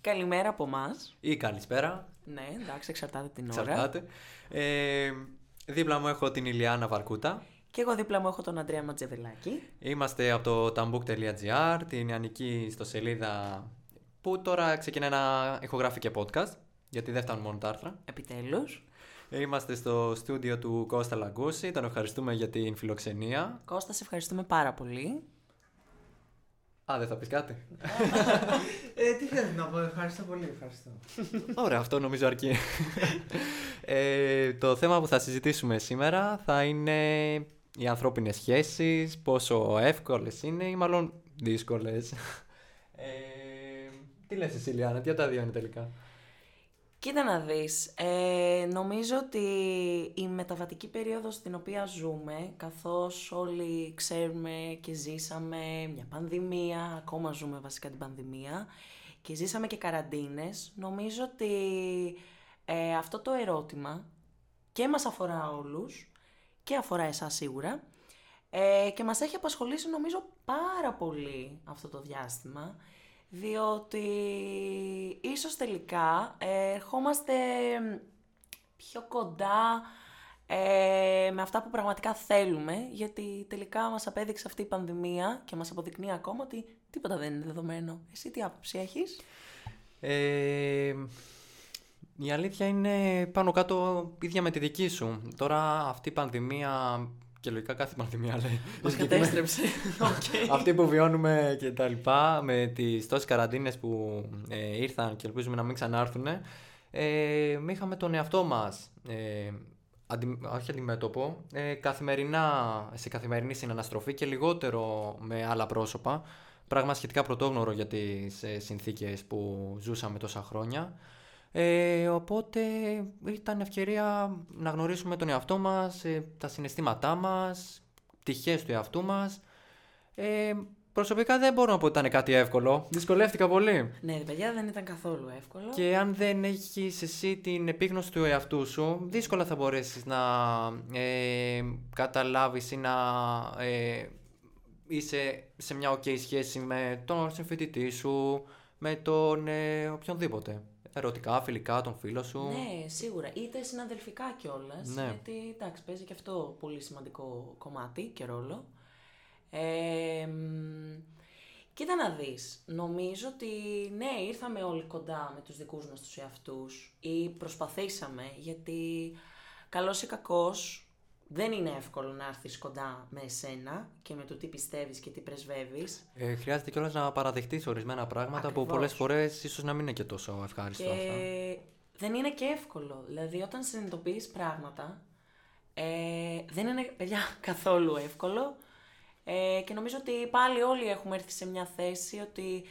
Καλημέρα από εμάς. Ή καλησπέρα. Ναι, εντάξει, εξαρτάται την ώρα. Εξαρτάται. Ε, δίπλα μου έχω την Ηλιάνα Βαρκούτα. Και εγώ δίπλα μου έχω τον Αντρέα Ματζεβελάκη. Είμαστε από το tambook.gr, την νεανική ιστοσελίδα που τώρα ξεκινά να ηχογράφει και podcast, γιατί δεν φτάνουν μόνο τα άρθρα. Επιτέλους. Είμαστε στο στούντιο του Κώστα Λαγκούση, τον ευχαριστούμε για την φιλοξενία. Κώστα, σε ευχαριστούμε πάρα πολύ. Α, δεν θα πεις κάτι. Ε, τι θέλετε να πω, ευχαριστώ πολύ, ευχαριστώ. Ωραία, αυτό νομίζω αρκεί. ε, το θέμα που θα συζητήσουμε σήμερα θα είναι οι ανθρώπινες σχέσεις, πόσο εύκολες είναι ή μάλλον δύσκολες. Ε, τι λες εσύ Λιάννα, τι από τα δύο είναι τελικά; Κοίτα να δεις, ε, νομίζω ότι η μεταβατική περίοδος στην οποία ζούμε, καθώς όλοι ξέρουμε και ζήσαμε μια πανδημία, ακόμα ζούμε βασικά την πανδημία, και ζήσαμε και καραντίνες, νομίζω ότι ε, αυτό το ερώτημα και μας αφορά όλους και αφορά εσάς σίγουρα ε, και μας έχει απασχολήσει νομίζω πάρα πολύ αυτό το διάστημα διότι ίσως τελικά ε, ερχόμαστε πιο κοντά ε, με αυτά που πραγματικά θέλουμε, γιατί τελικά μας απέδειξε αυτή η πανδημία και μας αποδεικνύει ακόμα ότι τίποτα δεν είναι δεδομένο. Εσύ τι άποψη έχεις; Ε, η αλήθεια είναι πάνω κάτω ίδια με τη δική σου. Τώρα αυτή η πανδημία και λογικά κάθε πανδημία λέει. Μας κατέστρεψε. Αυτή που βιώνουμε και τα λοιπά με τις τόσες καραντίνες που ε, ήρθαν και ελπίζουμε να μην ξανάρθουν ε, είχαμε τον εαυτό μας ε, αντι, όχι αντιμέτωπο, ε, καθημερινά, σε καθημερινή συναναστροφή και λιγότερο με άλλα πρόσωπα. Πράγμα σχετικά πρωτόγνωρο για τις ε, συνθήκες που ζούσαμε τόσα χρόνια. Ε, οπότε ήταν ευκαιρία να γνωρίσουμε τον εαυτό μας, ε, τα συναισθήματά μας, τυχές του εαυτού μας. Ε, προσωπικά δεν μπορώ να πω ότι ήταν κάτι εύκολο. Δυσκολεύτηκα πολύ. Ναι, παιδιά, δεν ήταν καθόλου εύκολο. Και αν δεν έχεις εσύ την επίγνωση του εαυτού σου, δύσκολα θα μπορέσεις να ε, καταλάβεις ή να ε, είσαι σε μια ok σχέση με τον συμφοιτητή σου, με τον ε, οποιονδήποτε. Ερωτικά, φιλικά, τον φίλο σου. Ναι, σίγουρα. Είτε συναδελφικά κιόλας. Ναι. Γιατί εντάξει, παίζει και αυτό πολύ σημαντικό κομμάτι και ρόλο. Ε, μ, κοίτα να δεις, νομίζω ότι ναι, ήρθαμε όλοι κοντά με τους δικούς μας τους εαυτούς ή προσπαθήσαμε, γιατί καλός ή κακός δεν είναι εύκολο να έρθεις κοντά με εσένα και με το τι πιστεύεις και τι πρεσβεύεις. Ε, χρειάζεται κιόλας να παραδεχτείς ορισμένα πράγματα που Ακριβώς. πολλές φορές ίσως να μην είναι και τόσο ευχάριστο αυτά. Και δεν είναι και εύκολο. Δηλαδή, όταν συνειδητοποιείς πράγματα, ε, δεν είναι, παιδιά, καθόλου εύκολο. Ε, και νομίζω ότι πάλι όλοι έχουμε έρθει σε μια θέση ότι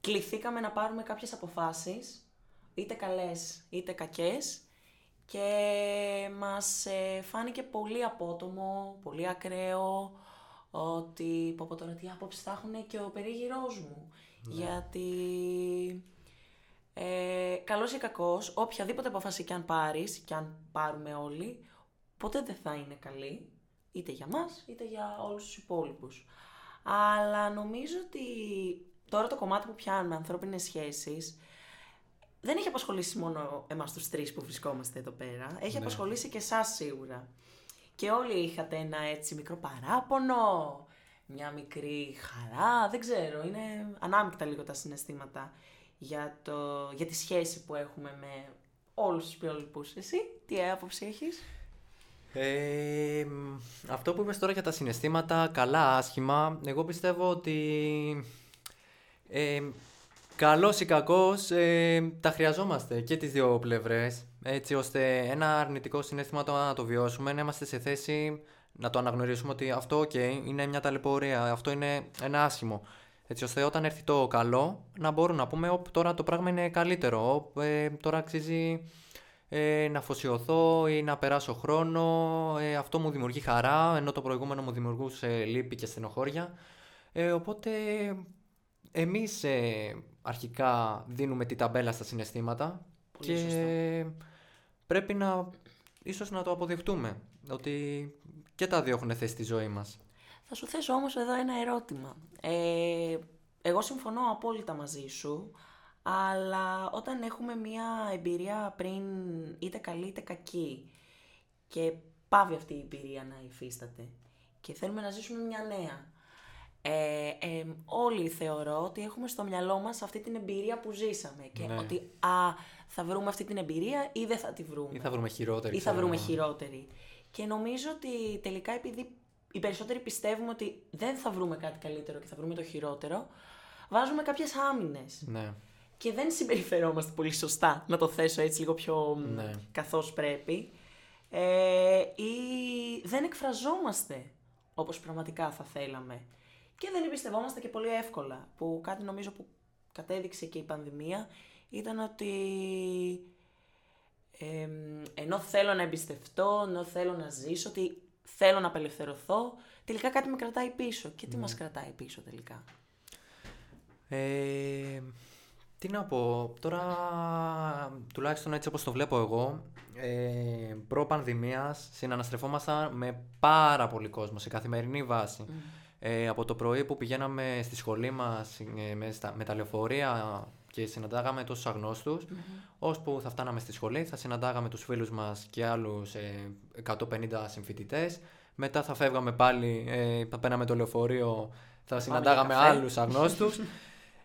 κληθήκαμε να πάρουμε κάποιες αποφάσεις, είτε καλές είτε κακές, και μας ε, φάνηκε πολύ απότομο, πολύ ακραίο, ότι πω πω τώρα τι άποψη θα έχουν και ο περίγυρός μου. Γιατί ε, καλός ή κακός, οποιαδήποτε απόφαση και αν πάρεις και αν πάρουμε όλοι, ποτέ δεν θα είναι καλή, είτε για μας είτε για όλους τους υπόλοιπους. Αλλά νομίζω ότι τώρα το κομμάτι που πιάνουμε, ανθρώπινες σχέσεις, δεν έχει απασχολήσει μόνο εμάς τους τρεις που βρισκόμαστε εδώ πέρα, έχει Ναι. απασχολήσει και εσάς σίγουρα. Και όλοι είχατε ένα έτσι μικρό παράπονο, μια μικρή χαρά, δεν ξέρω, είναι ανάμεικτα λίγο τα συναισθήματα για, το, για τη σχέση που έχουμε με όλους τους υπόλοιπους. Εσύ, τι άποψη έχεις; Ε, μ, αυτό που είπες τώρα για τα συναισθήματα, καλά, άσχημα, εγώ πιστεύω ότι ε, καλός ή κακός ε, τα χρειαζόμαστε και τις δύο πλευρές έτσι ώστε ένα αρνητικό συναίσθημα το να το βιώσουμε να είμαστε σε θέση να το αναγνωρίσουμε ότι αυτό ok, είναι μια ταλαιπωρία, αυτό είναι ένα άσχημο έτσι ώστε όταν έρθει το καλό να μπορούμε να πούμε «Οπ, τώρα το πράγμα είναι καλύτερο, Οπ, ε, τώρα αξίζει ε, να αφοσιωθώ ή να περάσω χρόνο, ε, αυτό μου δημιουργεί χαρά, ενώ το προηγούμενο μου δημιουργούσε λύπη και στενοχώρια. Ε, οπότε εμείς ε, αρχικά δίνουμε τη ταμπέλα στα συναισθήματα Πολύ και σωστά. πρέπει να ίσως να το αποδεχτούμε ότι και τα δύο έχουν θέση στη ζωή μας. Θα σου θέσω όμως εδώ ένα ερώτημα. Ε, εγώ συμφωνώ απόλυτα μαζί σου, Αλλά όταν έχουμε μία εμπειρία πριν είτε καλή είτε κακή και πάβει αυτή η εμπειρία να υφίσταται και θέλουμε να ζήσουμε μια νέα. Ε, ε, όλοι θεωρώ ότι έχουμε στο μυαλό μας αυτή την εμπειρία που ζήσαμε και Ναι. ότι α, θα βρούμε αυτή την εμπειρία ή δεν θα τη βρούμε. Ή θα βρούμε χειρότερη. Ή θα ξέρω βρούμε εγώ. χειρότερη. Και νομίζω ότι τελικά επειδή οι περισσότεροι πιστεύουμε ότι δεν θα βρούμε κάτι καλύτερο και θα βρούμε το χειρότερο, βάζουμε κάποιες άμυνες. Ναι. Και δεν συμπεριφερόμαστε πολύ σωστά, να το θέσω έτσι λίγο πιο μ, Ναι. καθώς πρέπει. Ε, ή δεν εκφραζόμαστε όπως πραγματικά θα θέλαμε. Και δεν εμπιστευόμαστε και πολύ εύκολα. Που κάτι νομίζω που κατέδειξε και η πανδημία ήταν ότι ε, ενώ θέλω να εμπιστευτώ, ενώ θέλω να ζήσω, ότι θέλω να απελευθερωθώ, τελικά κάτι με κρατάει πίσω. Και τι μας κρατάει πίσω τελικά; Ε, τι να πω, τώρα τουλάχιστον έτσι όπως το βλέπω εγώ, ε, προ-πανδημίας συναναστρεφόμασταν με πάρα πολύ κόσμο σε καθημερινή βάση. Ε, από το πρωί που πηγαίναμε στη σχολή μας ε, με, στα, με τα λεωφορεία και συναντάγαμε τόσους αγνώστους, ώσπου θα φτάναμε στη σχολή, θα συναντάγαμε τους φίλους μας και άλλους ε, 150 συμφοιτητές, μετά θα φεύγαμε πάλι, ε, θα παίρναμε το λεωφορείο, θα συναντάγαμε για καφέ. άλλους αγνώστους.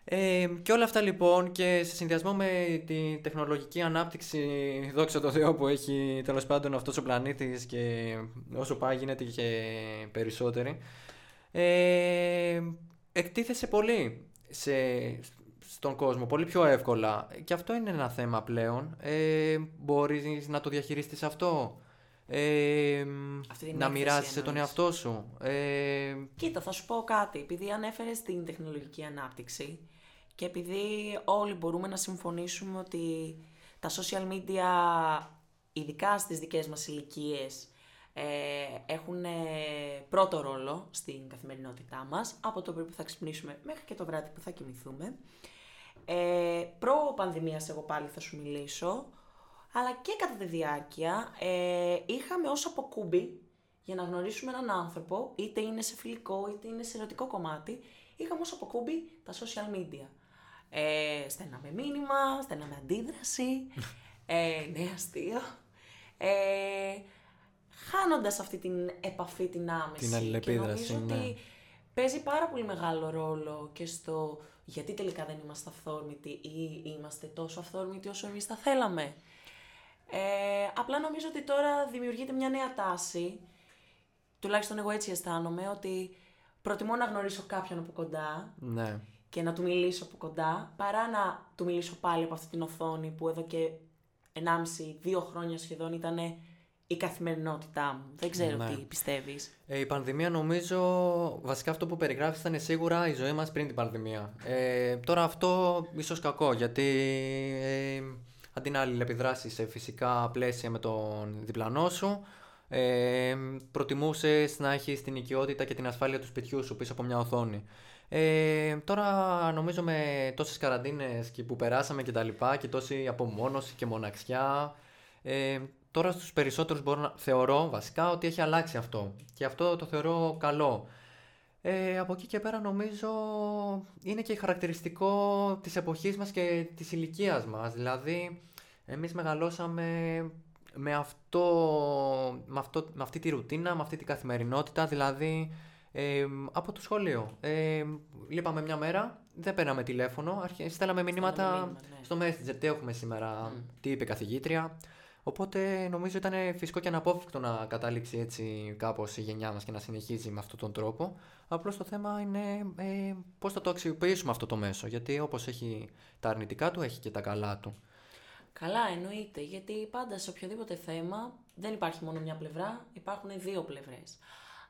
Ε, και όλα αυτά λοιπόν και σε συνδυασμό με τη τεχνολογική ανάπτυξη, δόξα τω Θεώ που έχει τέλος πάντων αυτός ο πλανήτης και όσο πάει γίνεται και περισσότερη, ε, εκτίθεσε πολύ σε, στον κόσμο, πολύ πιο εύκολα. Και αυτό είναι ένα θέμα πλέον. Ε, μπορείς να το διαχειριστείς αυτό; Ε, Αυτή την να έκθεση μοιράζεσαι τον εννοείς. εαυτό σου; Ε, Κοίτα, θα σου πω κάτι. Επειδή ανέφερες την τεχνολογική ανάπτυξη και επειδή όλοι μπορούμε να συμφωνήσουμε ότι τα social media, ειδικά στις δικές μας ηλικίες, έχουν ε, πρώτο ρόλο στην καθημερινότητά μας, από το πρωί που θα ξυπνήσουμε μέχρι και το βράδυ που θα κοιμηθούμε. Ε, Προ-πανδημίας εγώ πάλι θα σου μιλήσω, αλλά και κατά τη διάρκεια ε, είχαμε ως αποκούμπι για να γνωρίσουμε έναν άνθρωπο, είτε είναι σε φιλικό είτε είναι σε ερωτικό κομμάτι, είχαμε ως αποκούμπι τα social media. Ε, στέλναμε μήνυμα, στέλναμε αντίδραση, ε, ναι αστείο, ε, χάνοντας αυτή την επαφή, την άμεση. Την αλληλεπίδραση, Και νομίζω ναι. ότι παίζει πάρα πολύ μεγάλο ρόλο και στο γιατί τελικά δεν είμαστε αυθόρμητοι ή είμαστε τόσο αυθόρμητοι όσο εμείς θα θέλαμε. Ε, απλά νομίζω ότι τώρα δημιουργείται μια νέα τάση, τουλάχιστον εγώ έτσι αισθάνομαι, ότι προτιμώ να γνωρίσω κάποιον από κοντά ναι. και να του μιλήσω από κοντά, παρά να του μιλήσω πάλι από αυτή την οθόνη που εδώ και 1,5-2 χρόνια σχεδόν ήταν η καθημερινότητά μου. Δεν ξέρω Ναι. τι πιστεύεις. Ε, η πανδημία νομίζω, βασικά αυτό που περιγράφεις ήταν σίγουρα η ζωή μας πριν την πανδημία. Ε, τώρα αυτό ίσως κακό γιατί ε, αντί να αλληλεπιδράσεις σε φυσικά πλαίσια με τον διπλανό σου, ε, προτιμούσες να έχεις την οικειότητα και την ασφάλεια του σπιτιού σου πίσω από μια οθόνη. Ε, τώρα νομίζω με τόσες καραντίνες και που περάσαμε και τα λοιπά και τόση απομόνωση και μοναξιά ε, τώρα στους περισσότερους μπορώ να θεωρώ βασικά ότι έχει αλλάξει αυτό και αυτό το θεωρώ καλό. Ε, από εκεί και πέρα νομίζω είναι και χαρακτηριστικό της εποχής μας και της ηλικίας μας. Δηλαδή εμείς μεγαλώσαμε με, αυτό, με, αυτό, με αυτή τη ρουτίνα, με αυτή την καθημερινότητα, δηλαδή ε, από το σχολείο. Ε, λείπαμε μια μέρα, δεν παίρναμε τηλέφωνο, αρχι- στέλναμε μηνύματα μήνυμα, ναι. στο Messenger, τι έχουμε σήμερα, τι είπε η καθηγήτρια. Οπότε νομίζω ήταν φυσικό και αναπόφευκτο να καταλήξει έτσι κάπως η γενιά μας και να συνεχίζει με αυτόν τον τρόπο. Απλώς το θέμα είναι ε, πώς θα το αξιοποιήσουμε αυτό το μέσο, γιατί όπως έχει τα αρνητικά του, έχει και τα καλά του. Καλά, εννοείται, γιατί πάντα σε οποιοδήποτε θέμα δεν υπάρχει μόνο μια πλευρά, υπάρχουν δύο πλευρές.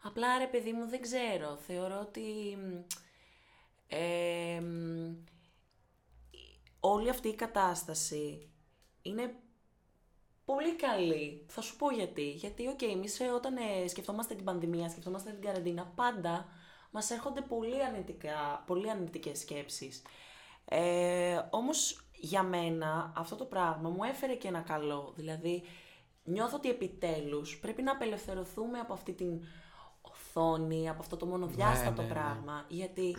Απλά ρε παιδί μου δεν ξέρω, θεωρώ ότι μ, ε, μ, όλη αυτή η κατάσταση είναι πολύ καλή. Θα σου πω γιατί. Γιατί, οκ, εμείς όταν ε, σκεφτόμαστε την πανδημία, σκεφτόμαστε την καραντίνα, πάντα μας έρχονται πολύ, αρνητικά, πολύ αρνητικές σκέψεις. Ε, όμως για μένα αυτό το πράγμα μου έφερε και ένα καλό. Δηλαδή νιώθω ότι επιτέλους πρέπει να απελευθερωθούμε από αυτή την οθόνη, από αυτό το μονοδιάστατο ναι, ναι. πράγμα. Γιατί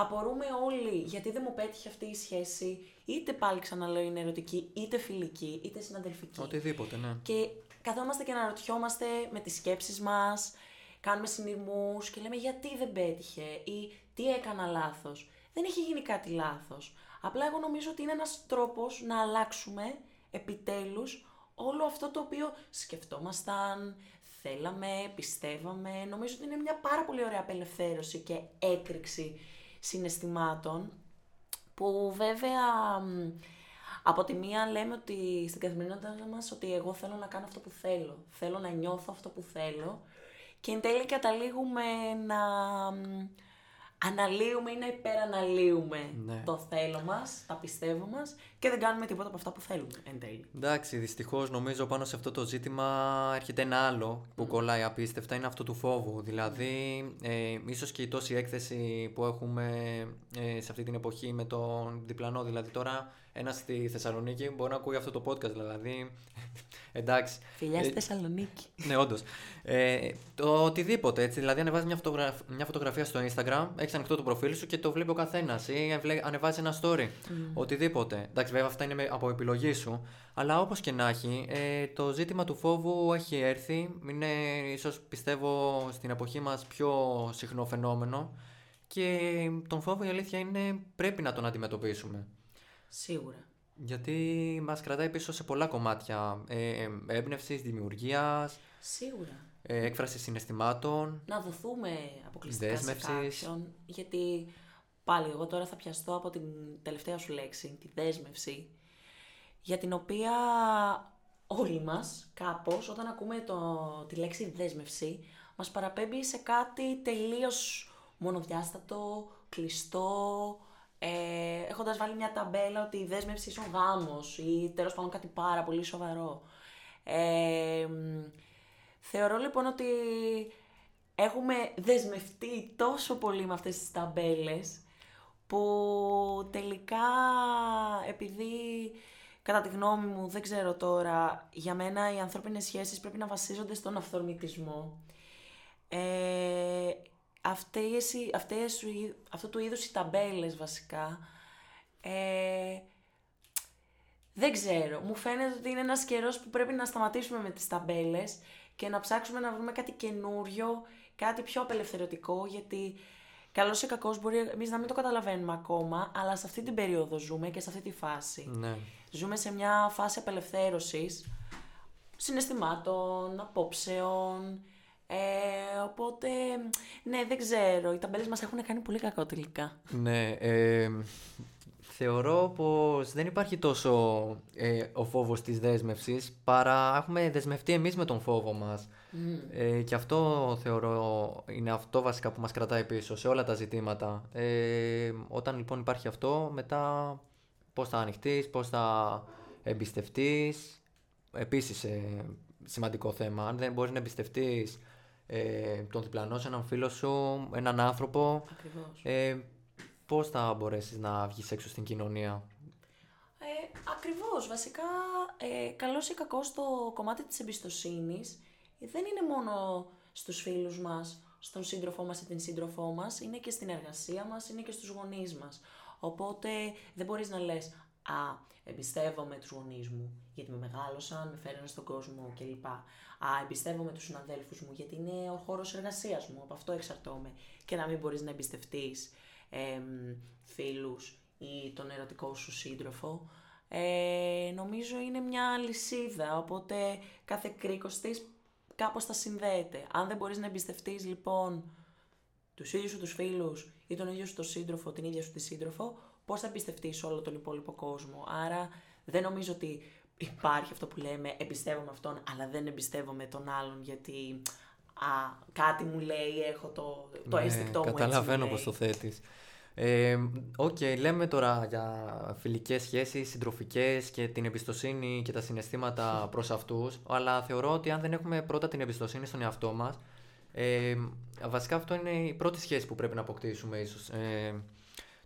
απορούμε όλοι γιατί δεν μου πέτυχε αυτή η σχέση, είτε πάλι ξαναλέω είναι ερωτική, είτε φιλική, είτε συναδελφική. Οτιδήποτε, ναι. Και καθόμαστε και αναρωτιόμαστε με τις σκέψεις μας, κάνουμε συνειρμούς και λέμε γιατί δεν πέτυχε ή τι έκανα λάθος. Δεν έχει γίνει κάτι λάθος. Απλά εγώ νομίζω ότι είναι ένας τρόπος να αλλάξουμε επιτέλους όλο αυτό το οποίο σκεφτόμασταν, θέλαμε, πιστεύαμε. Νομίζω ότι είναι μια πάρα πολύ ωραία απελευθέρωση και έκρηξη συναισθημάτων που βέβαια από τη μία λέμε ότι στην καθημερινότητά μας ότι εγώ θέλω να κάνω αυτό που θέλω, θέλω να νιώθω αυτό που θέλω και εν τέλει καταλήγουμε να αναλύουμε ή να υπεραναλύουμε Ναι. το θέλω μας, τα πιστεύω μας και δεν κάνουμε τίποτα από αυτά που θέλουμε εν τέλει. Εντάξει, δυστυχώς νομίζω πάνω σε αυτό το ζήτημα έρχεται ένα άλλο που κολλάει απίστευτα, είναι αυτό του φόβου. Δηλαδή, ε, ίσως και η τόση έκθεση που έχουμε ε, σε αυτή την εποχή με τον διπλανό. Δηλαδή, τώρα ένας στη Θεσσαλονίκη μπορεί να ακούει αυτό το podcast. Δηλαδή, εντάξει. Φιλιάς Ε, στη Θεσσαλονίκη. ναι, όντως. Ε, το οτιδήποτε έτσι. Δηλαδή, ανεβάζει μια, φωτογραφ- μια φωτογραφία στο Instagram, έχεις ανοιχτό το προφίλ σου και το βλέπει ο καθένας. Ή ευλέ- ανεβάζει ένα story. Οτιδήποτε. Εντάξει, βέβαια, αυτά είναι με- από επιλογή σου. Αλλά όπως και να έχει, ε, το ζήτημα του φόβου έχει έρθει. Είναι ίσως πιστεύω στην εποχή μας πιο συχνό φαινόμενο. Και τον φόβο η αλήθεια είναι πρέπει να τον αντιμετωπίσουμε. Σίγουρα. Γιατί μας κρατάει πίσω σε πολλά κομμάτια ε, έμπνευσης, δημιουργίας, Σίγουρα. ε, έκφρασης συναισθημάτων. να δοθούμε αποκλειστικά Δέσμευσης. σε κάποιον, γιατί πάλι εγώ τώρα θα πιαστώ από την τελευταία σου λέξη, τη δέσμευση, για την οποία όλοι μας κάπως όταν ακούμε το, τη λέξη δέσμευση μας παραπέμπει σε κάτι τελείως μονοδιάστατο, κλειστό, ε, έχοντας βάλει μια ταμπέλα ότι η δέσμευση είναι ο γάμος ή τέλος πάντων κάτι πάρα πολύ σοβαρό. Ε, μ, θεωρώ λοιπόν ότι έχουμε δεσμευτεί τόσο πολύ με αυτές τις ταμπέλες που τελικά επειδή κατά τη γνώμη μου δεν ξέρω τώρα για μένα οι ανθρώπινες σχέσεις πρέπει να βασίζονται στον αυθορμητισμό ε, αυτές, οι- αυτές, οι- αυτού του είδους οι ταμπέλες βασικά ε, δεν ξέρω. Μου φαίνεται ότι είναι ένας καιρός που πρέπει να σταματήσουμε με τις ταμπέλες και να ψάξουμε να βρούμε κάτι καινούριο, κάτι πιο απελευθερωτικό, γιατί καλός ή κακός μπορεί εμείς να μην το καταλαβαίνουμε ακόμα, αλλά σε αυτή την περίοδο ζούμε και σε αυτή τη φάση. Ναι. Ζούμε σε μια φάση απελευθέρωσης συναισθημάτων, απόψεων, ε, οπότε, ναι, δεν ξέρω. Οι ταμπέλες μας έχουν κάνει πολύ κακό τελικά. ναι ε, θεωρώ πως δεν υπάρχει τόσο ε, ο φόβος της δέσμευσης παρά έχουμε δεσμευτεί εμείς με τον φόβο μας. Ε, και αυτό θεωρώ είναι αυτό βασικά που μας κρατάει πίσω σε όλα τα ζητήματα. Ε, όταν λοιπόν υπάρχει αυτό, μετά πώς θα ανοιχτείς, πώς θα εμπιστευτείς. Επίσης ε, σημαντικό θέμα. Αν δεν μπορείς να εμπιστευτείς ε, τον διπλανός σου, έναν φίλο σου, έναν άνθρωπο, Ακριβώς. ε, πώς θα μπορέσεις να βγεις έξω στην κοινωνία; Ε, ακριβώς, βασικά, ε, καλός ή κακός το κομμάτι της εμπιστοσύνης δεν είναι μόνο στους φίλους μας, στον σύντροφό μας ή την σύντροφό μας, είναι και στην εργασία μας, είναι και στους γονείς μας. Οπότε δεν μπορείς να λες «Α, εμπιστεύομαι τους γονείς μου, γιατί με μεγάλωσαν, με φέρανε στον κόσμο κλπ. Α, εμπιστεύομαι τους συναδέλφους μου, γιατί είναι ο χώρος εργασίας μου, από αυτό εξαρτώμαι. Και να μην μπορείς να εμπιστευτείς εμ, φίλους ή τον ερωτικό σου σύντροφο. Ε, νομίζω είναι μια λυσίδα, οπότε κάθε κρίκος της κάπως θα συνδέεται. Αν δεν μπορείς να εμπιστευτείς λοιπόν τους ίδιους σου τους φίλους ή τον ίδιο σου τον σύντροφο, την ίδια σου τη σύντροφο, πώς θα εμπιστευτείς όλο τον υπόλοιπο κόσμο. Άρα δεν νομίζω ότι υπάρχει αυτό που λέμε εμπιστεύομαι αυτόν, αλλά δεν εμπιστεύομαι τον άλλον γιατί α, κάτι μου λέει, έχω το, το Ναι, ένστικτό μου έτσι Καταλαβαίνω μου πώς το λέει. θέτεις. Ε, Οκ, λέμε τώρα για φιλικές σχέσεις, συντροφικές και την εμπιστοσύνη και τα συναισθήματα προς αυτούς, αλλά θεωρώ ότι αν δεν έχουμε πρώτα την εμπιστοσύνη στον εαυτό μας, ε, βασικά αυτό είναι η πρώτη σχέση που πρέπει να αποκτήσουμε ίσως. Ε,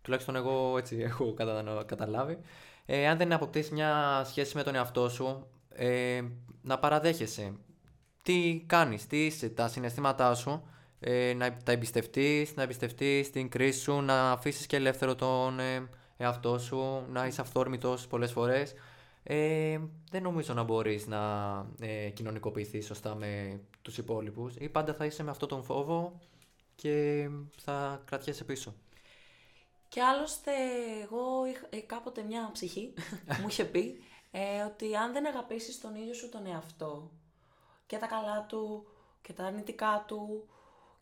τουλάχιστον εγώ έτσι έχω κατα- καταλάβει. Ε, αν δεν αποκτήσεις μια σχέση με τον εαυτό σου, ε, να παραδέχεσαι τι κάνεις, τι είσαι, τα συναισθήματά σου ε, να τα εμπιστευτείς, να εμπιστευτείς την κρίση σου, να αφήσεις και ελεύθερο τον ε, εαυτό σου, να είσαι αυθόρμητος πολλές φορές. Ε, δεν νομίζω να μπορείς να ε, κοινωνικοποιηθείς σωστά με τους υπόλοιπους ή πάντα θα είσαι με αυτόν τον φόβο και θα κρατιέσαι πίσω. Και άλλωστε εγώ είχα, ε, κάποτε μια ψυχή μου είχε πει ε, ότι αν δεν αγαπήσεις τον ίδιο σου τον εαυτό και τα καλά του και τα αρνητικά του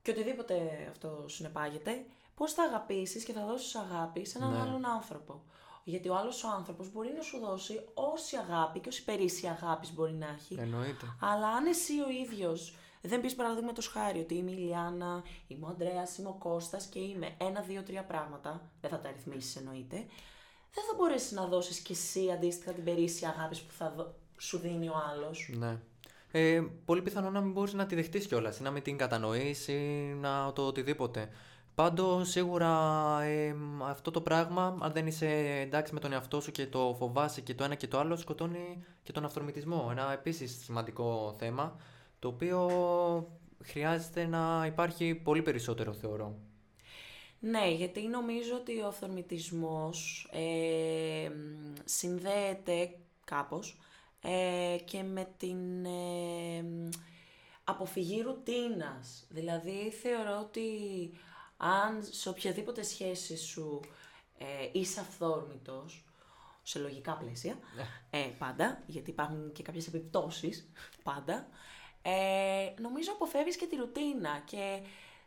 και οτιδήποτε αυτό συνεπάγεται, πώς θα αγαπήσεις και θα δώσεις αγάπη σε έναν Ναι. άλλον άνθρωπο. Γιατί ο άλλος ο άνθρωπος μπορεί να σου δώσει όση αγάπη και όση περίσσια αγάπης μπορεί να έχει. Εννοείται. Αλλά αν εσύ ο ίδιος δεν πεις παραδείγματο χάρη ότι είμαι η Λιάννα, είμαι ο Αντρέα, είμαι ο Κώστας και είμαι ένα, δύο, τρία πράγματα, δεν θα τα ρυθμίσεις εννοείται, δεν θα μπορέσεις να δώσεις κι εσύ αντίστοιχα την περίσσια αγάπη που θα δω- σου δίνει ο άλλος. Ναι. Ε, πολύ πιθανό να μην μπορείς να τη δεχτείς κιόλας ή να μην την κατανοείς ή να το οτιδήποτε. Πάντως σίγουρα ε, αυτό το πράγμα, αν δεν είσαι εντάξει με τον εαυτό σου και το φοβάσαι και το ένα και το άλλο, σκοτώνει και τον αυθορμητισμό. Ένα επίσης σημαντικό θέμα, το οποίο χρειάζεται να υπάρχει πολύ περισσότερο θεωρώ. Ναι, γιατί νομίζω ότι ο αυθορμητισμός ε, μ, συνδέεται κάπως ε, και με την ε, μ, αποφυγή ρουτίνας. Δηλαδή θεωρώ ότι αν σε οποιαδήποτε σχέση σου ε, είσαι αυθόρμητος, σε λογικά πλαίσια, ε, πάντα, γιατί υπάρχουν και κάποιες επιπτώσεις, πάντα, ε, νομίζω αποφεύγεις και τη ρουτίνα και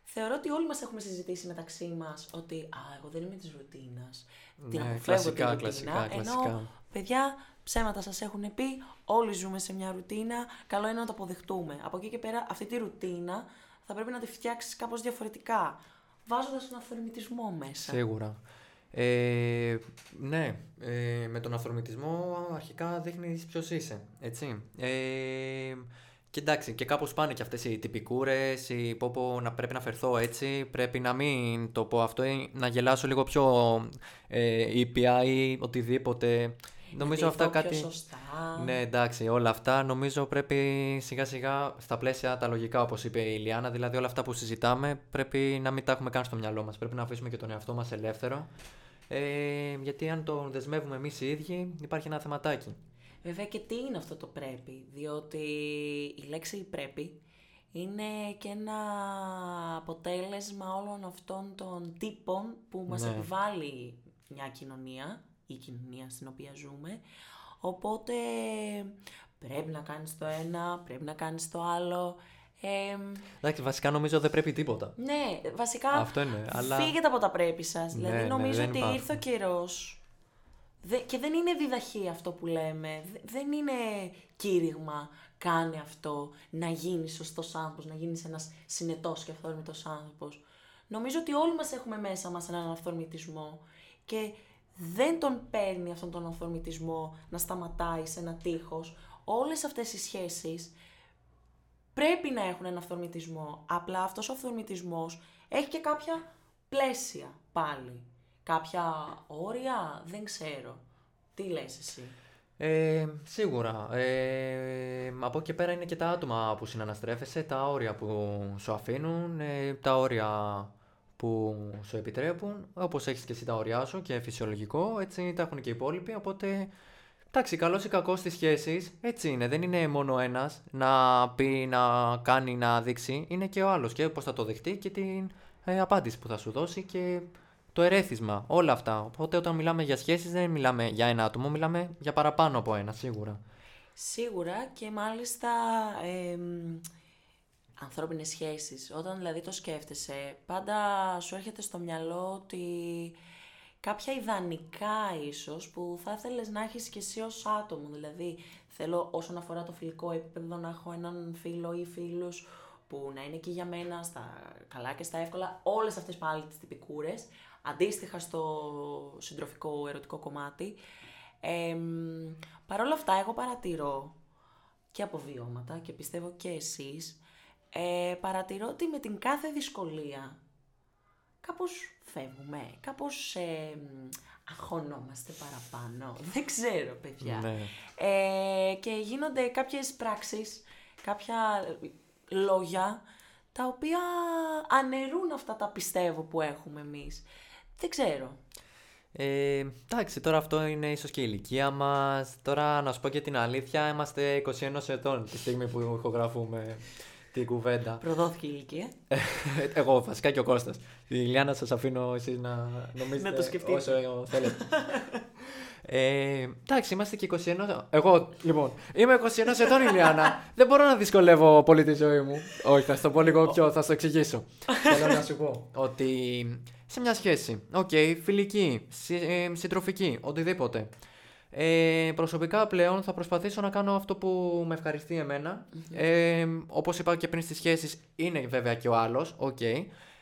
θεωρώ ότι όλοι μας έχουμε συζητήσει μεταξύ μας ότι «Α, εγώ δεν είμαι της ρουτίνας, την Ναι, αποφεύγω κλασικά, τη ρουτίνα», κλασικά, ενώ κλασικά. παιδιά ψέματα σας έχουν πει, όλοι ζούμε σε μια ρουτίνα, καλό είναι να το αποδεχτούμε. Από εκεί και πέρα αυτή τη ρουτίνα θα πρέπει να τη φτιάξεις κάπως διαφορετικά, βάζοντας τον αυθορμητισμό μέσα. Σίγουρα. Ε, ναι, ε, με τον αυθορμητισμό αρχικά δείχνεις ποιος είσαι, έτσι. Ε, και εντάξει, και κάπως πάνε και αυτές οι τυπικούρες, οι πω πω να πρέπει να φερθώ έτσι, πρέπει να μην το πω αυτό ή να γελάσω λίγο πιο ε, ήπια ή οτιδήποτε. Νομίζω Να αυτά ντυθώ πιο κάτι... σωστά. Ναι, εντάξει, όλα αυτά νομίζω πρέπει σιγά σιγά στα πλαίσια τα λογικά, όπως είπε η Ιλιάνα. Δηλαδή, όλα αυτά που συζητάμε πρέπει να μην τα έχουμε καν στο μυαλό μας. Πρέπει να αφήσουμε και τον εαυτό μας ελεύθερο. Ε, γιατί αν τον δεσμεύουμε εμείς οι ίδιοι, υπάρχει ένα θεματάκι. Βέβαια και τι είναι αυτό το πρέπει, διότι η λέξη πρέπει είναι και ένα αποτέλεσμα όλων αυτών των τύπων που μας Ναι. επιβάλλει μια κοινωνία, η κοινωνία στην οποία ζούμε. Οπότε πρέπει να κάνεις το ένα, πρέπει να κάνεις το άλλο. Ε, Εντάξει, βασικά νομίζω δεν πρέπει τίποτα. ναι, βασικά Αυτό είναι, αλλά- φύγετε από τα πρέπει σας. Ναι, δηλαδή ναι, νομίζω δεν ότι υπάρχουν. ήρθε ο καιρός Δε- και δεν είναι διδαχή αυτό που λέμε. Δε- Δεν είναι κήρυγμα. Κάνε αυτό. Να γίνεις σωστός άνθρωπος, να γίνεις ένας συνετός και αυθόρμητος άνθρωπος. Νομίζω ότι όλοι μας έχουμε μέσα μας έναν αυθορμητισμό και δεν τον παίρνει αυτόν τον αυθορμητισμό να σταματάει σε ένα τείχος. Όλες αυτές οι σχέσεις πρέπει να έχουν ένα αυθορμητισμό. Απλά αυτός ο αυθορμητισμός έχει και κάποια πλαίσια πάλι. Κάποια όρια, δεν ξέρω. Τι λες εσύ; Ε, σίγουρα. Ε, από εκεί και πέρα είναι και τα άτομα που συναναστρέφεσαι, τα όρια που σου αφήνουν, ε, τα όρια που σου επιτρέπουν. Όπως έχεις και εσύ τα όρια σου και φυσιολογικό, έτσι τα έχουν και οι υπόλοιποι. Οπότε, εντάξει, καλός ή κακός στις σχέσεις, έτσι είναι. Δεν είναι μόνο ένας να πει, να κάνει, να δείξει. Είναι και ο άλλος και πώς θα το δεχτεί και την ε, απάντηση που θα σου δώσει και το ερέθισμα, όλα αυτά. Οπότε όταν μιλάμε για σχέσεις δεν μιλάμε για ένα άτομο, μιλάμε για παραπάνω από ένα, σίγουρα. Σίγουρα και μάλιστα εμ, ανθρώπινες σχέσεις. Όταν δηλαδή το σκέφτεσαι, πάντα σου έρχεται στο μυαλό ότι κάποια ιδανικά ίσως που θα ήθελες να έχεις και εσύ ως άτομο. Δηλαδή θέλω όσον αφορά το φιλικό επίπεδο να έχω έναν φίλο ή φίλους που να είναι εκεί για μένα στα καλά και στα εύκολα, όλες αυτές πάλι τις τυπικούρες, αντίστοιχα στο συντροφικό ερωτικό κομμάτι. Εμ, Παρ' όλα αυτά, εγώ παρατηρώ και από βιώματα και πιστεύω και εσείς, ε, παρατηρώ ότι με την κάθε δυσκολία κάπως φεύγουμε, κάπως ε, μ, αγχωνόμαστε παραπάνω. Δεν ξέρω, παιδιά. Ναι. Ε, και γίνονται κάποιες πράξεις, κάποια λόγια, τα οποία αναιρούν αυτά τα πιστεύω που έχουμε εμείς. Δεν ξέρω. Ε, εντάξει, τώρα αυτό είναι ίσως και η ηλικία μας. Τώρα να σου πω και την αλήθεια, είμαστε 21 ετών τη στιγμή που ηχογραφούμε την κουβέντα. Προδόθηκε η ηλικία. Εγώ βασικά και ο Κώστας. Η Λιάννα σας αφήνω εσείς να νομίζετε Να το σκεφτείτε. όσο θέλετε. Ε, εντάξει, είμαστε και 21. Εγώ, λοιπόν, είμαι 21 ετών, Ηλιάνα. Δεν μπορώ να δυσκολεύω πολύ τη ζωή μου. Όχι, θα σου το πω λίγο πιο, θα σου το εξηγήσω. Θέλω να σου πω ότι σε μια σχέση, οκ, φιλική, συ, ε, συντροφική, οτιδήποτε. Ε, προσωπικά πλέον θα προσπαθήσω να κάνω αυτό που με ευχαριστεί εμένα. Ε, όπως είπα και πριν στις σχέσεις, είναι βέβαια και ο άλλος, οκ.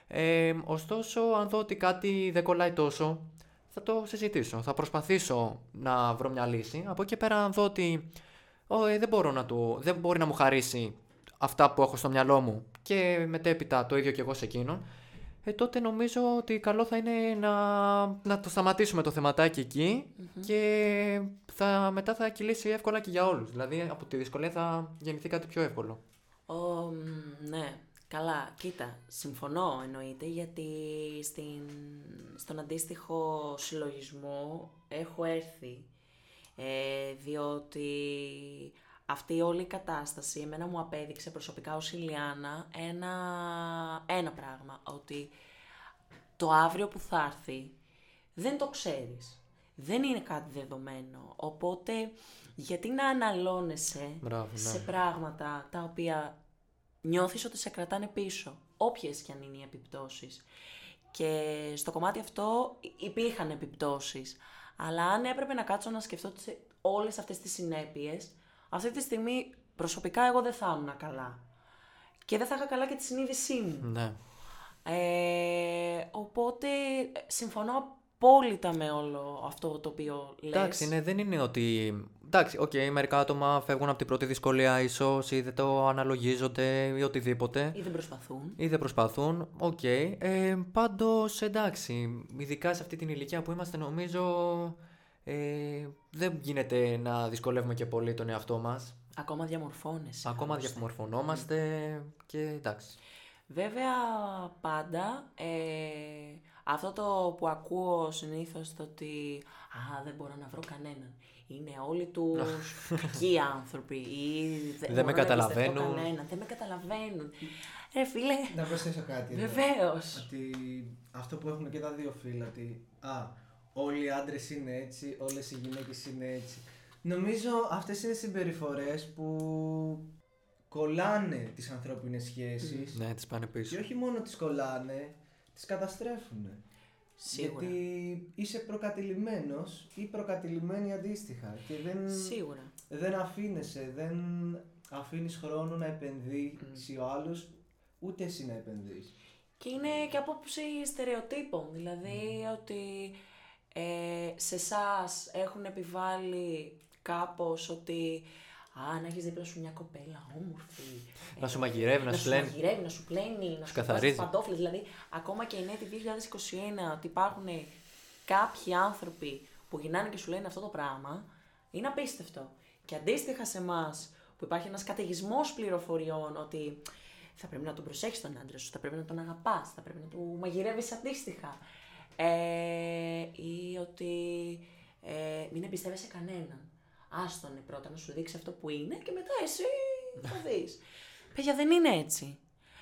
Ε, ωστόσο, αν δω ότι κάτι δεν κολλάει τόσο, θα το συζητήσω. Θα προσπαθήσω να βρω μια λύση. Από εκεί και πέρα, αν δω ότι «Ω, ε, δεν, μπορώ να του, δεν μπορεί να μου χαρίσει αυτά που έχω στο μυαλό μου και μετέπειτα το ίδιο και εγώ σε εκείνον, ε, τότε νομίζω ότι καλό θα είναι να, να το σταματήσουμε το θεματάκι εκεί και θα, μετά θα κυλήσει εύκολα και για όλους. Δηλαδή από τη δυσκολία θα γεννηθεί κάτι πιο εύκολο. Ο, μ, ναι, καλά. Κοίτα, συμφωνώ εννοείται γιατί στην, στον αντίστοιχο συλλογισμό έχω έρθει. Ε, διότι αυτή όλη η κατάσταση εμένα μου απέδειξε προσωπικά ως Ηλιάνα ένα, ένα πράγμα. Ότι το αύριο που θα έρθει δεν το ξέρεις. Δεν είναι κάτι δεδομένο. Οπότε γιατί να αναλώνεσαι Μπράβο, ναι. σε πράγματα τα οποία νιώθεις ότι σε κρατάνε πίσω, όποιες και αν είναι οι επιπτώσεις. Και στο κομμάτι αυτό υ- υπήρχαν επιπτώσεις. Αλλά αν έπρεπε να κάτσω να σκεφτώ τις, όλες αυτές τις συνέπειες, αυτή τη στιγμή προσωπικά εγώ δεν θα ήμουν καλά. Και δεν θα είχα καλά και τη συνείδησή μου. Ναι. Ε, οπότε ε, συμφωνώ απόλυτα με όλο αυτό το οποίο λες. Εντάξει, ναι, δεν είναι ότι. Εντάξει, οκ, μερικά άτομα φεύγουν από την πρώτη δυσκολία, ίσως ή δεν το αναλογίζονται ή οτιδήποτε. Ή δεν προσπαθούν. Ή δεν προσπαθούν. Οκ. Ε, Πάντως, εντάξει, ειδικά σε αυτή την ηλικία που είμαστε, νομίζω. Ε, δεν γίνεται να δυσκολεύουμε και πολύ τον εαυτό μας. Ακόμα διαμορφώνεσαι. Ακόμα άλλωστε. διαμορφωνόμαστε και εντάξει. Βέβαια, πάντα ε, αυτό το που ακούω συνήθως το ότι «Α, δεν μπορώ να βρω κανέναν». Είναι όλοι τους κακοί άνθρωποι ή δεν, Δεν μπορώ με να εμπιστευτώ καταλαβαίνουν. Κανέναν, δεν με καταλαβαίνουν. Ρε φίλε, Να προσθέσω κάτι. εδώ. βεβαίως. Ότι αυτό που έχουν και τα δύο φύλλα, ότι α, όλοι οι άντρες είναι έτσι, όλες οι γυναίκες είναι έτσι. Νομίζω αυτές είναι συμπεριφορές που κολλάνε τις ανθρώπινες σχέσεις Ναι, τις πάνε και πίσω. όχι μόνο τις κολλάνε, τις καταστρέφουν. Σίγουρα. Γιατί είσαι προκατηλημένος ή προκατηλημένη αντίστοιχα και δεν, Σίγουρα. δεν αφήνεσαι, δεν αφήνεις χρόνο να επενδύσεις ο άλλος, ούτε εσύ να επενδύσεις. Και είναι και απόψη στερεοτύπων. Δηλαδή ότι ε, σε εσάς έχουν επιβάλει κάπως ότι Α, να έχεις δίπλα σου μια κοπέλα όμορφη. Να σου μαγειρεύει, να να σου σου πλένει. μαγειρεύει, να σου πλένει, να σου καθαρίζει. καθαρίζει. παντόφλες. Δηλαδή, ακόμα και η νέα 2021, ότι υπάρχουν κάποιοι άνθρωποι που γυρνάνε και σου λένε αυτό το πράγμα, είναι απίστευτο. Και αντίστοιχα σε εμάς, που υπάρχει ένας καταιγισμός πληροφοριών ότι θα πρέπει να τον προσέχεις τον άντρα σου, θα πρέπει να τον αγαπάς, θα πρέπει να του μαγειρεύεις αντίστοιχα. Ε, ή ότι ε, μην εμπιστεύεσαι κανέναν. Άστονε πρώτα να σου δείξει αυτό που είναι και μετά εσύ θα δεις. Παιδιά, δεν είναι έτσι.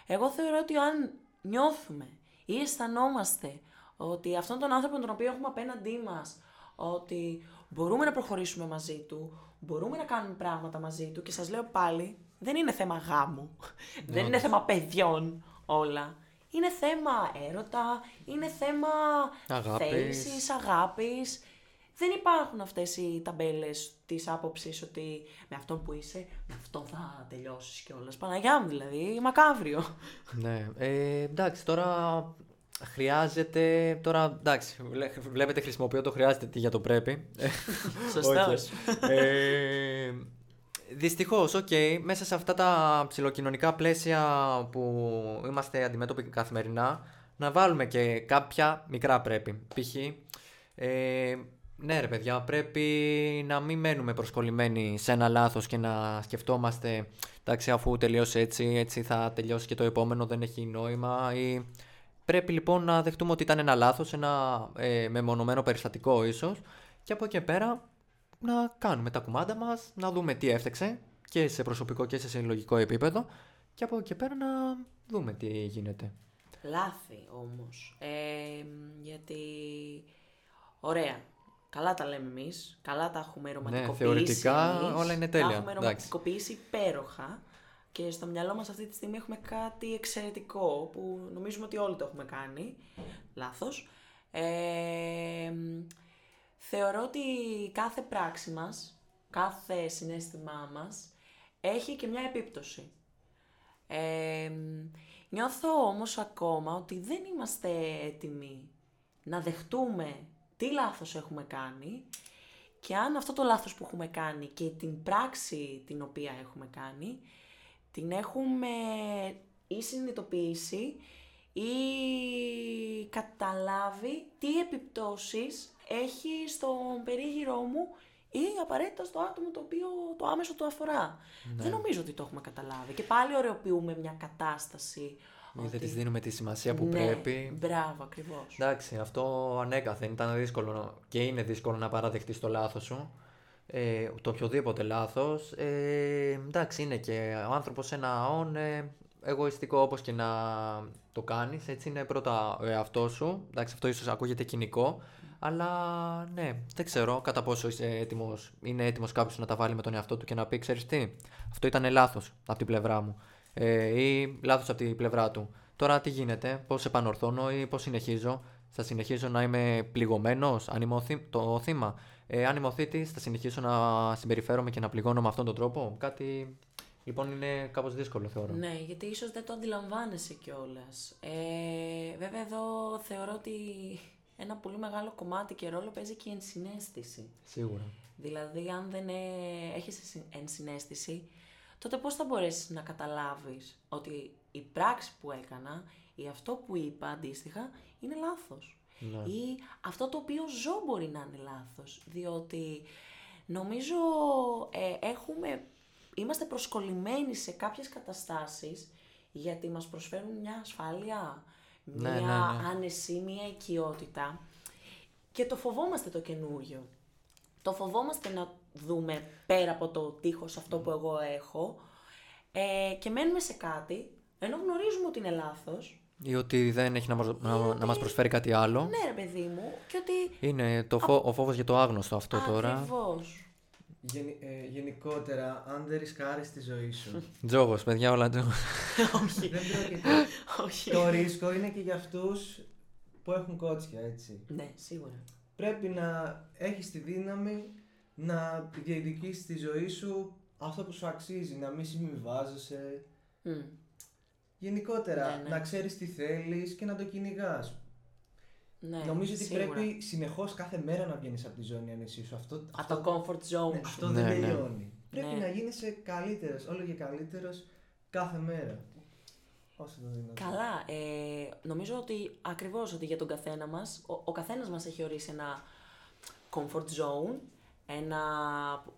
Εγώ θεωρώ ότι αν νιώθουμε ή αισθανόμαστε ότι αυτόν τον άνθρωπο τον οποίο έχουμε απέναντί μας, ότι μπορούμε να προχωρήσουμε μαζί του, μπορούμε να κάνουμε πράγματα μαζί του και σας λέω πάλι, δεν είναι θέμα γάμου, δεν είναι θέμα παιδιών όλα. Είναι θέμα έρωτα, είναι θέμα Αγάπης. θέλησης, αγάπης. Δεν υπάρχουν αυτές οι ταμπέλες της άποψης ότι με αυτόν που είσαι, με αυτόν θα τελειώσεις κιόλας. Παναγιά μου δηλαδή, μακάβριο. Ναι, ε, εντάξει, τώρα χρειάζεται. Τώρα εντάξει, βλέ- βλέπετε χρησιμοποιώ το χρειάζεται τι για το πρέπει. Σωστός. Όχι. ε, Δυστυχώς, οκ, μέσα σε αυτά τα ψηλοκοινωνικά πλαίσια που είμαστε αντιμέτωποι καθημερινά, να βάλουμε και κάποια μικρά πρέπει. Π.χ. Ε, ναι ρε παιδιά, πρέπει να μην μένουμε προσκολλημένοι σε ένα λάθος και να σκεφτόμαστε εντάξει αφού τελειώσει έτσι, έτσι θα τελειώσει και το επόμενο, δεν έχει νόημα ή... Πρέπει λοιπόν να δεχτούμε ότι ήταν ένα λάθος, ένα ε, μεμονωμένο περιστατικό ίσως και από εκεί και πέρα να κάνουμε τα κουμάντα μας, να δούμε τι έφταξε και σε προσωπικό και σε συλλογικό επίπεδο και από εκεί και πέρα να δούμε τι γίνεται. Λάθη όμως. Ε, γιατί, ωραία, καλά τα λέμε εμείς, καλά τα έχουμε ρομαντικοποιήσει Ναι, θεωρητικά εμείς, όλα είναι τέλεια, Τα έχουμε εντάξει. ρομαντικοποιήσει υπέροχα και στο μυαλό μας αυτή τη στιγμή έχουμε κάτι εξαιρετικό που νομίζουμε ότι όλοι το έχουμε κάνει, λάθος. Ε, θεωρώ ότι κάθε πράξη μας, κάθε συνέστημά μας έχει και μια επίπτωση. Ε, νιώθω όμως ακόμα ότι δεν είμαστε έτοιμοι να δεχτούμε τι λάθος έχουμε κάνει και αν αυτό το λάθος που έχουμε κάνει και την πράξη την οποία έχουμε κάνει την έχουμε ή συνειδητοποιήσει ή καταλάβει τι επιπτώσεις έχει στον περίγυρό μου ή απαραίτητα στο άτομο το οποίο το άμεσο το αφορά. Δεν νομίζω ότι το έχουμε καταλάβει. Και πάλι ωρεοποιούμε μια κατάσταση. Ή δεν ότι- της δίνουμε τη σημασία που Ναι, πρέπει. Μπράβο, ακριβώς. Εντάξει, αυτό ανέκαθεν ήταν δύσκολο να- και είναι δύσκολο να παραδεχτείς το λάθος σου. Ε, το οποιοδήποτε λάθος. Ε, εντάξει, είναι και ο άνθρωπος ένα όν ε, εγωιστικό όπως και να το κάνεις. Έτσι είναι πρώτα ο εαυτός σου. Εντάξει, αυτό ίσως ακούγεται κοινικό. Αλλά ναι, δεν ξέρω κατά πόσο είσαι έτοιμος, είναι έτοιμος κάποιος να τα βάλει με τον εαυτό του και να πει ξέρεις τι, αυτό ήταν λάθος από την πλευρά μου ε, ή λάθος από την πλευρά του. Τώρα τι γίνεται, πώς επανορθώνω ή πώς συνεχίζω; Θα συνεχίζω να είμαι πληγωμένος, αν είμαι ο θύ- το θύμα; Ε, αν είμαι ο θήτης, θα συνεχίσω να συμπεριφέρομαι και να πληγώνω με αυτόν τον τρόπο; Κάτι λοιπόν είναι κάπως δύσκολο θεωρώ. Ναι, γιατί ίσως δεν το αντιλαμβάνεσαι κιόλας. Ε, βέβαια εδώ θεωρώ ότι ένα πολύ μεγάλο κομμάτι και ρόλο παίζει και η ενσυναίσθηση. Σίγουρα. Δηλαδή, αν δεν ε, έχεις ενσυ- ενσυναίσθηση, τότε πώς θα μπορέσεις να καταλάβεις ότι η πράξη που έκανα ή αυτό που είπα αντίστοιχα είναι λάθος; Ναι. Ή αυτό το οποίο ζω μπορεί να είναι λάθος; Διότι νομίζω ε, έχουμε, είμαστε προσκολλημένοι σε κάποιες καταστάσεις γιατί μας προσφέρουν μια ασφάλεια, μια Ναι, ναι, ναι. άνεση, μια οικειότητα και το φοβόμαστε το καινούριο. Το φοβόμαστε να δούμε πέρα από το τείχος αυτό που εγώ έχω ε, και μένουμε σε κάτι ενώ γνωρίζουμε ότι είναι λάθος. Ή ότι δεν έχει να μας, να, να μας προσφέρει κάτι άλλο. Ναι ρε παιδί μου και ότι Είναι το φο- ο φόβος για το άγνωστο αυτό τώρα. Ακριβώς. Γενι- ε, γενικότερα, αν δεν ρισκάρεις τη ζωή σου, Τζόγος, παιδιά, όλα τζόγος. Όχι. δεν πρόκειται. Όχι. το ρίσκο είναι και για αυτούς που έχουν κότσια, έτσι. Ναι, σίγουρα. Πρέπει να έχεις τη δύναμη να διεκδικήσεις τη ζωή σου αυτό που σου αξίζει, να μην συμβιβάζεσαι. Μμ. Γενικότερα, Ναι, ναι. να ξέρεις τι θέλεις και να το κυνηγάς. Ναι, Νομίζω ότι σίγουρα. πρέπει συνεχώς κάθε μέρα να βγαίνεις από τη ζώνη ανεσίου σου. Αυτό, Από το comfort zone ναι, σου. αυτό Ναι, δεν ναι. τελειώνει. Πρέπει Ναι. να γίνεσαι καλύτερος, όλο και καλύτερος κάθε μέρα. Όσο το δυνατόν. Καλά. Ε, νομίζω ότι ακριβώς ότι για τον καθένα μας, ο, ο καθένας μας έχει ορίσει ένα comfort zone, ένα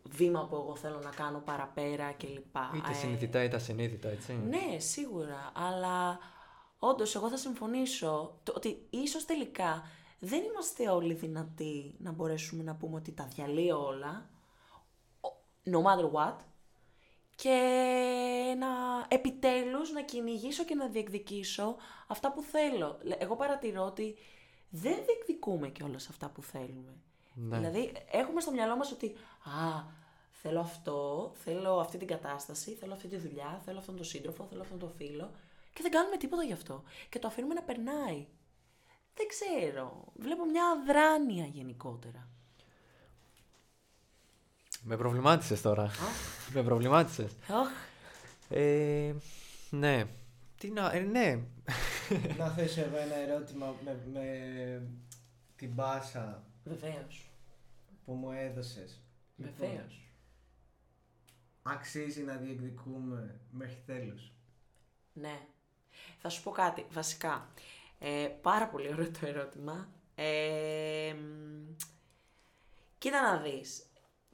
βήμα που εγώ θέλω να κάνω παραπέρα κλπ. Είτε Ε, συνειδητά είτε ασυνείδητα, έτσι. Ναι, σίγουρα. Αλλά όντως, εγώ θα συμφωνήσω το, ότι ίσως τελικά δεν είμαστε όλοι δυνατοί να μπορέσουμε να πούμε ότι τα διαλύω όλα, ο- no matter what, και να επιτέλους να κυνηγήσω και να διεκδικήσω αυτά που θέλω. Λε- Εγώ παρατηρώ ότι δεν διεκδικούμε και αυτά που θέλουμε. Ναι. Δηλαδή, έχουμε στο μυαλό μας ότι «Α, θέλω αυτό, θέλω αυτή την κατάσταση, θέλω αυτή τη δουλειά, θέλω αυτόν τον σύντροφο, θέλω αυτόν τον φίλο» και δεν κάνουμε τίποτα γι' αυτό. Και το αφήνουμε να περνάει. Δεν ξέρω. Βλέπω μια αδράνεια γενικότερα. Με προβλημάτισες τώρα. Με προβλημάτισες. Αχ, Ε, ναι. Τι να... Ε, ναι. να θέσω εγώ ένα ερώτημα με, με την πάσα βεβαίως. που μου έδωσες. Λοιπόν, Βεβαίως. αξίζει να διεκδικούμε μέχρι τέλους; Ναι. Θα σου πω κάτι, βασικά. Ε, πάρα πολύ ωραίο το ερώτημα. Ε, μ, Κοίτα να δεις.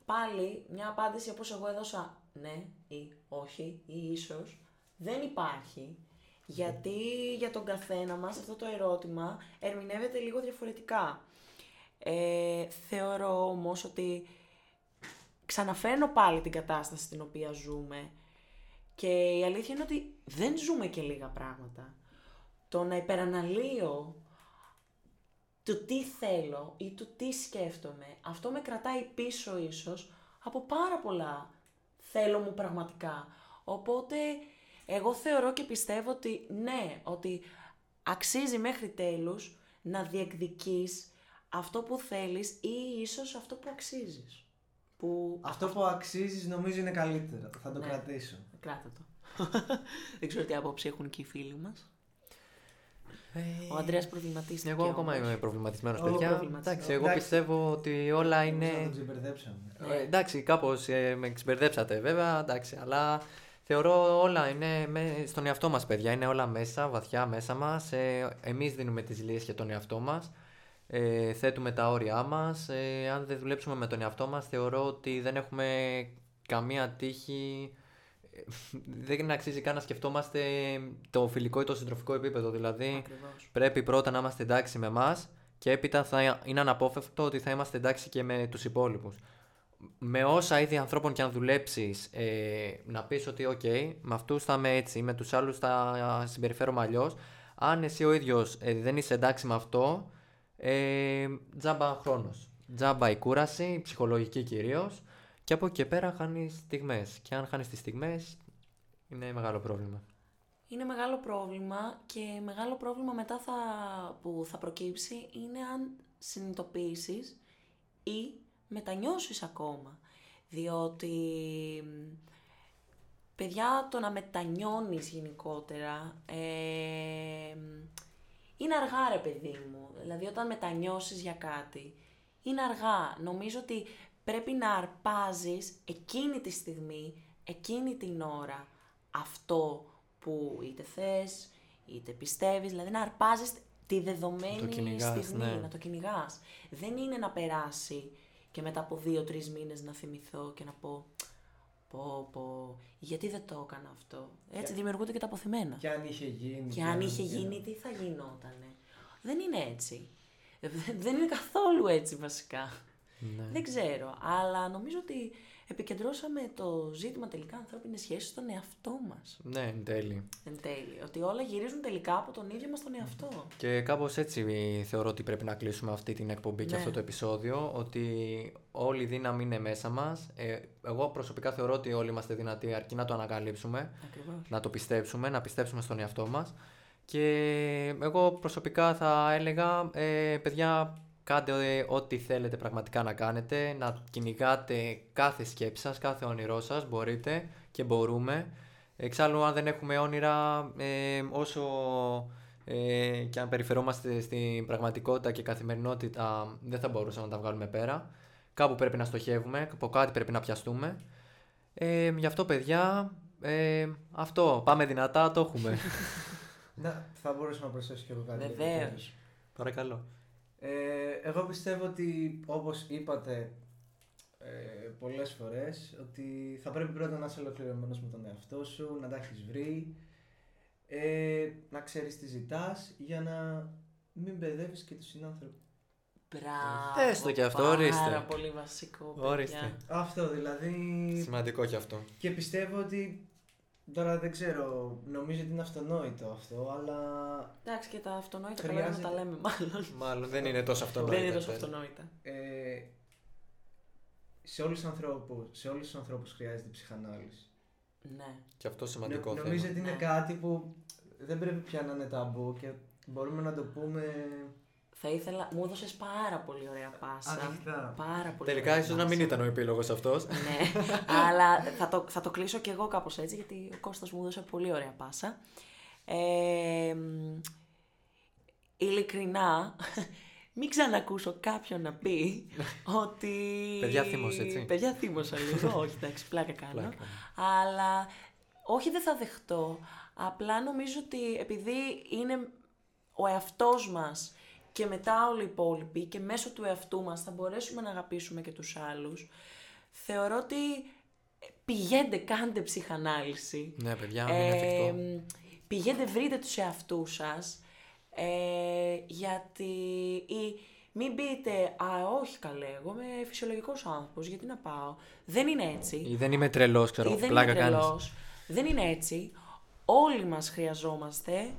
Πάλι μια απάντηση όπως εγώ έδωσα ναι ή όχι ή ίσως δεν υπάρχει. Γιατί για τον καθένα μας αυτό το ερώτημα ερμηνεύεται λίγο διαφορετικά. Ε, θεωρώ όμως ότι ξαναφέρνω πάλι την κατάσταση στην οποία ζούμε και η αλήθεια είναι ότι δεν ζούμε και λίγα πράγματα. Το να υπεραναλύω το τι θέλω ή το τι σκέφτομαι, αυτό με κρατάει πίσω ίσως από πάρα πολλά θέλω μου πραγματικά. Οπότε εγώ θεωρώ και πιστεύω ότι ναι, ότι αξίζει μέχρι τέλους να διεκδικείς αυτό που θέλεις ή ίσως αυτό που αξίζεις. Που... Αυτό που αξίζεις νομίζω είναι καλύτερο. Θα το Ναι. κρατήσω. Κράτα το. Δεν ξέρω τι άποψη έχουν και οι φίλοι μας. Ε, Ο Ανδρέας προβληματίστηκε Εγώ ακόμα όμως. είμαι προβληματισμένος, Εγώ παιδιά. προβληματισμένος. Εντάξει, εγώ Εντάξει. πιστεύω ότι όλα Νομίζω να είναι. τον ξεμπερδέψαμε. Ε, εντάξει, κάπως με ξεμπερδέψατε βέβαια, εντάξει, αλλά θεωρώ όλα είναι με, στον εαυτό μας, παιδιά. Είναι όλα μέσα, βαθιά μέσα μας. Ε, Εμείς δίνουμε τις λύσεις για τον εαυτό μας. Ε, θέτουμε τα όρια μας. Ε, αν δεν δουλέψουμε με τον εαυτό μας, θεωρώ ότι δεν έχουμε καμία τύχη. Ε, Δεν αξίζει καν να σκεφτόμαστε το φιλικό ή το συντροφικό επίπεδο. Δηλαδή, Ακριβώς. πρέπει πρώτα να είμαστε εντάξει με εμάς και έπειτα θα είναι αναπόφευκτο ότι θα είμαστε εντάξει και με τους υπόλοιπους. Με όσα είδη ανθρώπων και αν δουλέψεις, ε, να πεις ότι οκ, με αυτούς θα είμαι έτσι, με τους άλλους θα συμπεριφέρομαι αλλιώς. Αν εσύ ο ίδιος ε, δεν είσαι εντάξει με αυτό, ε, τζάμπα χρόνος. Τζάμπα η κούραση, η ψυχολογική κυρίως και από εκεί και πέρα χάνεις στιγμές. Και αν χάνεις τις στιγμές, είναι μεγάλο πρόβλημα. Είναι μεγάλο πρόβλημα και μεγάλο πρόβλημα μετά θα, που θα προκύψει είναι αν συνειδητοποιήσεις ή μετανιώσεις ακόμα. Διότι, μ, παιδιά, το να μετανιώνεις γενικότερα ε, μ, είναι αργά ρε παιδί μου. Δηλαδή όταν μετανιώσεις για κάτι, είναι αργά. Νομίζω ότι πρέπει να αρπάζεις εκείνη τη στιγμή, εκείνη την ώρα, αυτό που είτε θες, είτε πιστεύεις, δηλαδή να αρπάζεις τη δεδομένη κυνηγάς, στιγμή, ναι. να το κυνηγάς. Δεν είναι να περάσει και μετά από δύο-τρεις μήνες να θυμηθώ και να πω πω πω, γιατί δεν το έκανα αυτό; Έτσι δημιουργούνται και τα αποθυμένα. Και αν είχε γίνει. Και αν είχε γίνει, τι θα γινότανε; Δεν είναι έτσι. Δεν είναι καθόλου έτσι βασικά. Ναι. Δεν ξέρω, αλλά νομίζω ότι επικεντρώσαμε το ζήτημα τελικά ανθρώπινες σχέσεις στον εαυτό μας. Ναι, εν τέλει. Εν τέλει, ότι όλα γυρίζουν τελικά από τον ίδιο μας τον εαυτό. Και κάπως έτσι θεωρώ ότι πρέπει να κλείσουμε αυτή την εκπομπή και Ναι. αυτό το επεισόδιο, ότι όλη η δύναμη είναι μέσα μας. Ε, εγώ προσωπικά θεωρώ ότι όλοι είμαστε δυνατοί αρκεί να το ανακαλύψουμε, Ακριβώς. να το πιστέψουμε, να πιστέψουμε στον εαυτό μας. Και εγώ προσωπικά θα έλεγα, ε, παιδιά, κάντε ε, ό,τι θέλετε πραγματικά να κάνετε, να κυνηγάτε κάθε σκέψη σας, κάθε όνειρό σας, μπορείτε και μπορούμε. Εξάλλου, αν δεν έχουμε όνειρα, ε, όσο ε, και αν περιφερόμαστε στην πραγματικότητα και καθημερινότητα, δεν θα μπορούσαμε να τα βγάλουμε πέρα. Κάπου πρέπει να στοχεύουμε, από κάτι πρέπει να πιαστούμε. Ε, γι' αυτό, παιδιά, ε, αυτό, πάμε δυνατά, το έχουμε. Να, θα μπορούσα να προσθέσω και εγώ κάτι. εδώ Βεβαίως. πέρα. Παρακαλώ. Ε, εγώ πιστεύω ότι όπως είπατε ε, πολλές φορές ότι θα πρέπει πρώτα να είσαι ολοκληρωμένος με τον εαυτό σου, να τα έχεις βρει, ε, να ξέρεις τι ζητάς για να μην μπερδεύεις και τους συνάνθρωπους. Μπράβο. Έστω και αυτό, πάρα ορίστε. πολύ βασικό, παιδιά. Ορίστε. Αυτό δηλαδή Σημαντικό και αυτό. και πιστεύω ότι τώρα δεν ξέρω, νομίζω ότι είναι αυτονόητο αυτό, αλλά Εντάξει και τα αυτονόητα καλά είναι να Χρειάζεται- τα λέμε μάλλον. Μάλλον δεν είναι τόσο αυτονόητο. Δεν είναι τόσο εν τέλει. αυτονόητα. ε, σε όλους τους ανθρώπους, σε όλους τους ανθρώπους χρειάζεται ψυχανάλυση. Ναι. Και αυτό σημαντικό Νο- θέμα. Νομίζω ότι είναι Ναι. κάτι που δεν πρέπει πια να είναι ταμπού και μπορούμε να το πούμε Θα ήθελα, μου έδωσες πάρα πολύ ωραία πάσα. ανοιχτά. Πάρα πολύ Τελικά ωραία ίσως να πάσα. μην ήταν ο επίλογος αυτός. ναι, αλλά θα το, θα το κλείσω κι εγώ κάπως έτσι, γιατί ο Κώστας μου έδωσε πολύ ωραία πάσα. Ε, μ, ειλικρινά, μην ξανακούσω κάποιον να πει ότι... Παιδιά θύμωσε, έτσι. Παιδιά θύμωσα λίγο, όχι εντάξει, πλάκα κάνω. Πλάκα. Αλλά όχι δεν θα δεχτώ. Απλά νομίζω ότι επειδή είναι ο εαυτός μας και μετά όλοι οι υπόλοιποι και μέσω του εαυτού μας θα μπορέσουμε να αγαπήσουμε και τους άλλους, θεωρώ ότι πηγαίνετε, κάντε ψυχανάλυση. Ναι, παιδιά, είναι εφικτό. Ε, πηγαίνετε, βρείτε τους εαυτούς σας, ε, γιατί ή μην πείτε «Α, όχι καλέ, εγώ είμαι φυσιολογικός άνθρωπος, γιατί να πάω». Δεν είναι έτσι. Ή δεν είμαι τρελός, ξέρω, Ή δεν πλάκα είμαι κάνεις. τρελός. Δεν είναι έτσι. Όλοι μας χρειαζόμαστε.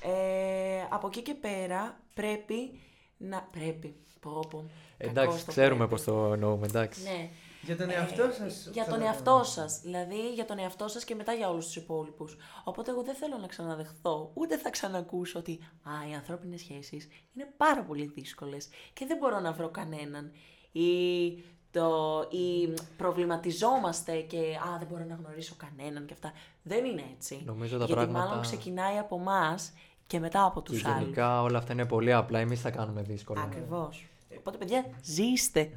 Ε, από εκεί και πέρα πρέπει να... Πρέπει. Πω, πω. Εντάξει, Κακός το ξέρουμε πρέπει. πώς το εννοούμε, εντάξει. Ναι. Για τον Ε, εαυτό σας. Για τον θα- εαυτό σας. Δηλαδή για τον εαυτό σας και μετά για όλους τους υπόλοιπους. Οπότε εγώ δεν θέλω να ξαναδεχθώ, ούτε θα ξανακούσω ότι α, οι ανθρώπινες σχέσεις είναι πάρα πολύ δύσκολες και δεν μπορώ να βρω κανέναν. Ή, το, ή προβληματιζόμαστε και α, δεν μπορώ να γνωρίσω κανέναν και αυτά. Δεν είναι έτσι. Νομίζω τα Γιατί πράγματα- μάλλον ξεκινάει από εμάς και μετά από Και τους άλλους. γενικά όλα αυτά είναι πολύ απλά, εμείς τα κάνουμε δύσκολα. Ακριβώς. Οπότε παιδιά, ζήστε.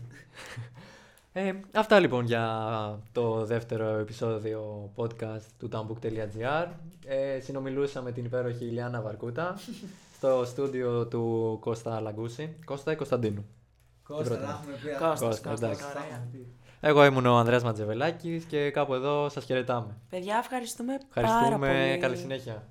Ε, αυτά λοιπόν για το δεύτερο επεισόδιο podcast του tambook.gr. Ε, συνομιλούσα με την υπέροχη Ιλιάνα Βαρκούτα στο στούντιο του Κώστα Λαγκούση. Κώστα ή Κωνσταντίνου; Κώστα, πρώτη. να έχουμε πει. Κώστας, Κώστα, Κώστας, εντάξει. Τα ωραία. έχουμε πει. Εγώ ήμουν ο Ανδρέας Ματζεβελάκης και κάπου εδώ σας χαιρετάμε. Παιδιά, ευχαριστούμε, πάρα Ευχαριστούμε. πολύ. Καλή συνέχεια.